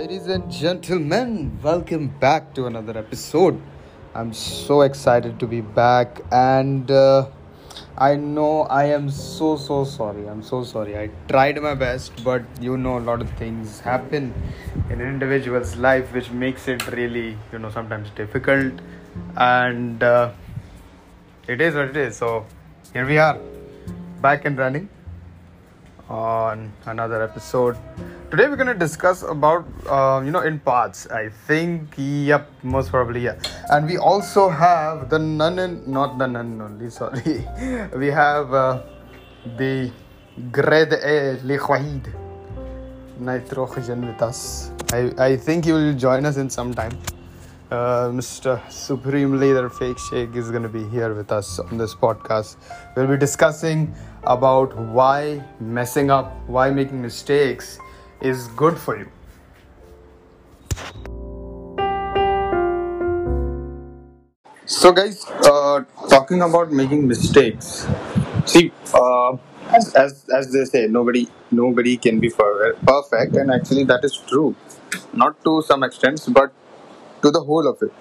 Ladies and gentlemen, welcome back to another episode. I'm so excited to be back, and uh, I know I am so so sorry. I'm so sorry. I tried my best, but you know, a lot of things happen in an individual's life which makes it really, you know, sometimes difficult, and uh, it is what it is. So here we are, back and running on another episode. Today we're gonna discuss about uh, you know in parts. I think yep, most probably yeah. And we also have the nun and not the nun only. Sorry, we have uh, the grade A liquid nitrogen with us. I I think he will join us in some time. Uh, Mr. Supreme Leader Fake Sheikh is going to be here with us on this podcast. We'll be discussing about why messing up, why making mistakes is good for you. So, guys, uh, talking about making mistakes. See, uh, as, as as they say, nobody nobody can be perfect, and actually that is true. Not to some extent, but to the whole of it,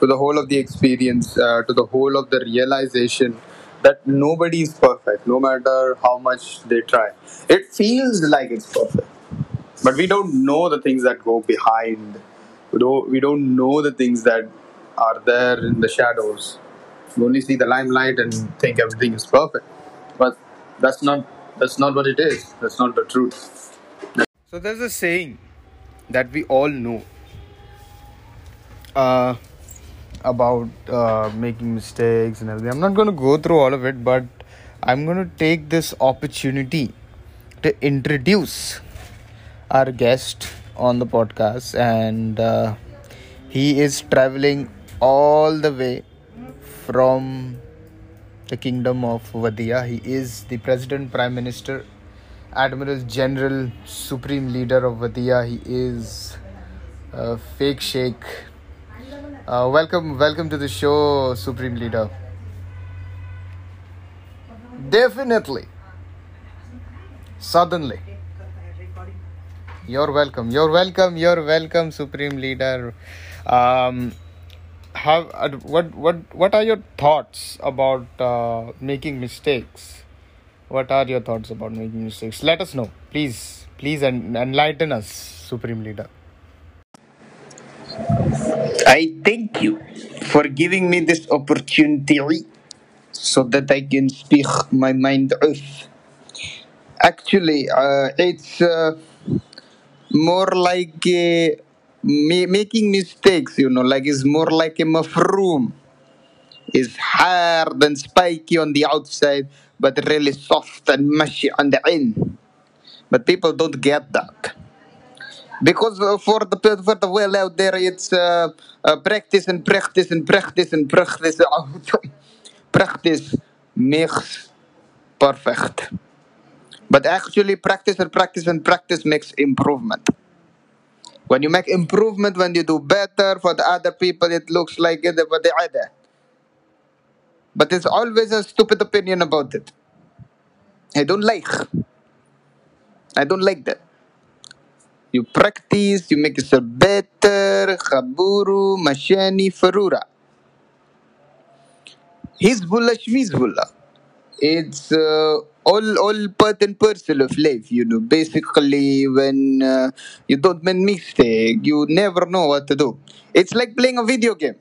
to the whole of the experience, uh, to the whole of the realization that nobody is perfect, no matter how much they try. It feels like it's perfect, but we don't know the things that go behind. We don't, we don't know the things that are there in the shadows. We only see the limelight and think everything is perfect, but that's not that's not what it is. That's not the truth. So there's a saying that we all know uh, about uh, making mistakes and everything. I'm not going to go through all of it, but I'm going to take this opportunity to introduce our guest on the podcast, and uh, he is traveling all the way from the kingdom of Wadiya. He is the President, Prime Minister, Admiral General, Supreme Leader of Wadiya. He is uh, Fake Sheikh. Uh, welcome, welcome to the show, Supreme Leader. Definitely, suddenly. You're welcome. You're welcome. You're welcome, Supreme Leader. Um, have uh, what what what are your thoughts about uh, making mistakes? What are your thoughts about making mistakes? Let us know, please. Please en- enlighten us, Supreme Leader. I thank you for giving me this opportunity so that I can speak my mind off. Actually, uh, it's uh, more like uh, ma- making mistakes, you know, like it's more like a mushroom. It's hard and spiky on the outside, but really soft and mushy on the end. But people don't get that because for the for the well out there, it's uh, uh, practice and practice and practice and practice. practice makes perfect, but actually, practice and practice and practice makes improvement. When you make improvement, when you do better for the other people, it looks like it for the other. But there's always a stupid opinion about it. I don't like. I don't like that. You practice, you make yourself better. Khaburu, Mashani, Farura. Hizbullah, Shmizbullah. It's uh, all all part and parcel of life, you know. Basically, when uh, you don't make mistake, you never know what to do. It's like playing a video game.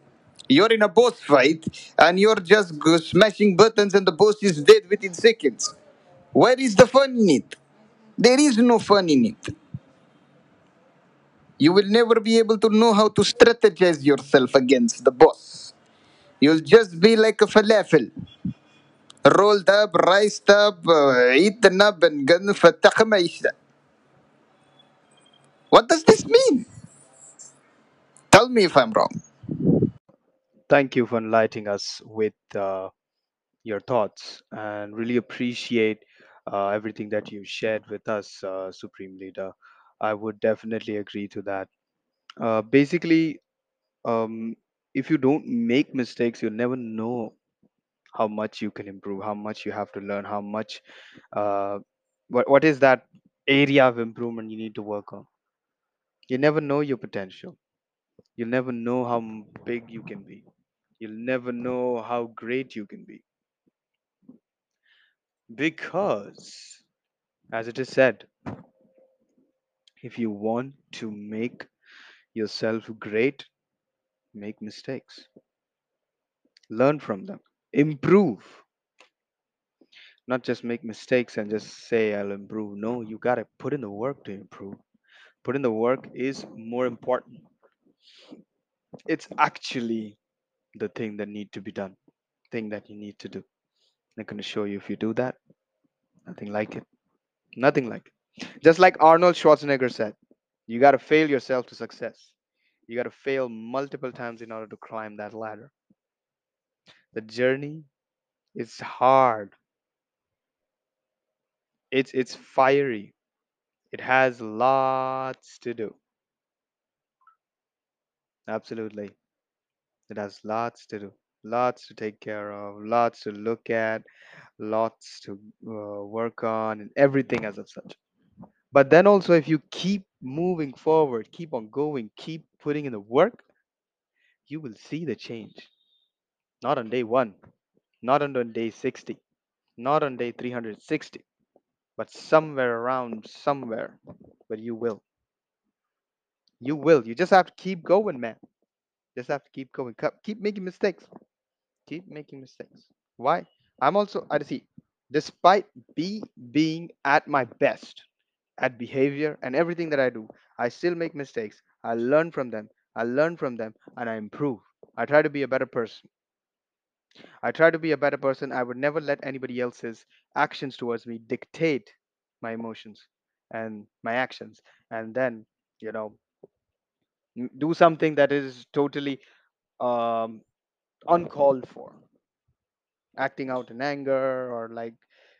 You're in a boss fight, and you're just smashing buttons, and the boss is dead within seconds. Where is the fun in it? There is no fun in it you will never be able to know how to strategize yourself against the boss. You'll just be like a falafel, rolled up, riced up, uh, eaten up, and gone What does this mean? Tell me if I'm wrong. Thank you for enlightening us with uh, your thoughts and really appreciate uh, everything that you shared with us, uh, Supreme Leader. I would definitely agree to that. Uh, basically, um, if you don't make mistakes, you never know how much you can improve, how much you have to learn, how much, uh, what, what is that area of improvement you need to work on. You never know your potential. You'll never know how big you can be. You'll never know how great you can be. Because, as it is said, if you want to make yourself great, make mistakes, learn from them, improve, not just make mistakes and just say, I'll improve. No, you got to put in the work to improve. Put in the work is more important. It's actually the thing that need to be done, thing that you need to do. I'm going to show you if you do that, nothing like it. Nothing like it. Just like Arnold Schwarzenegger said, you got to fail yourself to success. You got to fail multiple times in order to climb that ladder. The journey is hard. It's it's fiery. It has lots to do. Absolutely. It has lots to do. Lots to take care of, lots to look at, lots to uh, work on, and everything as of such. But then also, if you keep moving forward, keep on going, keep putting in the work, you will see the change. Not on day one, not on day 60, not on day 360, but somewhere around somewhere, but you will. You will. You just have to keep going, man. Just have to keep going. Keep making mistakes. Keep making mistakes. Why? I'm also, I see, despite me being at my best at behavior and everything that I do, I still make mistakes. I learn from them. I learn from them and I improve. I try to be a better person. I try to be a better person. I would never let anybody else's actions towards me dictate my emotions and my actions. And then, you know, do something that is totally um, uncalled for, acting out in anger or like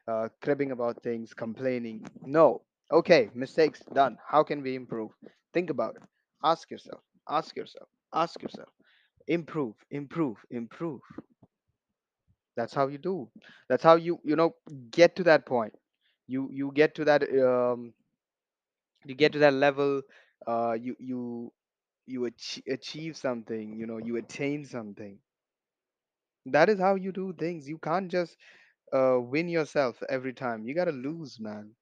uh, cribbing about things, complaining. No. Okay, mistakes done. How can we improve? Think about it. Ask yourself, ask yourself, ask yourself. Improve, improve, improve. That's how you do. That's how you, you know, get to that point. You you get to that um you get to that level uh you you you ach- achieve something, you know, you attain something. That is how you do things. You can't just uh, win yourself every time. You gotta lose, man.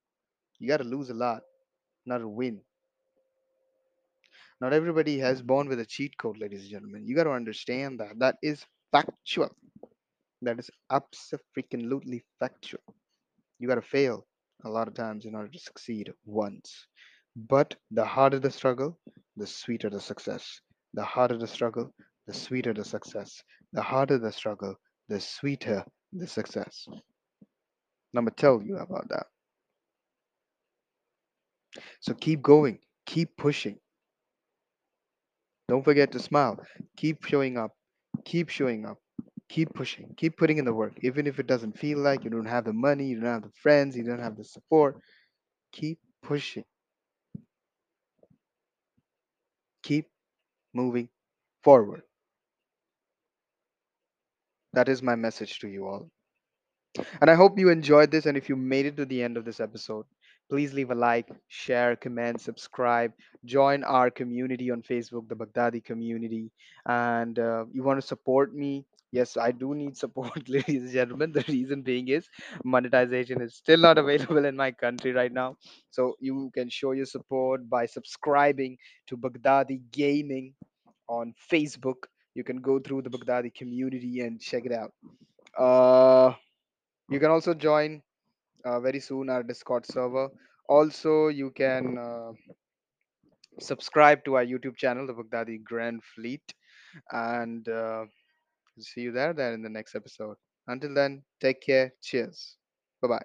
You gotta lose a lot, not a win. Not everybody has born with a cheat code, ladies and gentlemen. You gotta understand that. That is factual. That is absolutely factual. You gotta fail a lot of times in order to succeed once. But the harder the struggle, the sweeter the success. The harder the struggle, the sweeter the success. The harder the struggle, the sweeter the success. Let me tell you about that. So keep going, keep pushing. Don't forget to smile. Keep showing up, keep showing up, keep pushing, keep putting in the work. Even if it doesn't feel like you don't have the money, you don't have the friends, you don't have the support, keep pushing, keep moving forward. That is my message to you all. And I hope you enjoyed this. And if you made it to the end of this episode, please leave a like, share, comment, subscribe, join our community on Facebook, the Baghdadi community. And uh, you want to support me? Yes, I do need support, ladies and gentlemen. The reason being is monetization is still not available in my country right now. So you can show your support by subscribing to Baghdadi Gaming on Facebook. You can go through the Baghdadi community and check it out. Uh, you can also join uh, very soon our Discord server. Also, you can uh, subscribe to our YouTube channel, the Baghdadi Grand Fleet, and uh, see you there then in the next episode. Until then, take care. Cheers. Bye bye.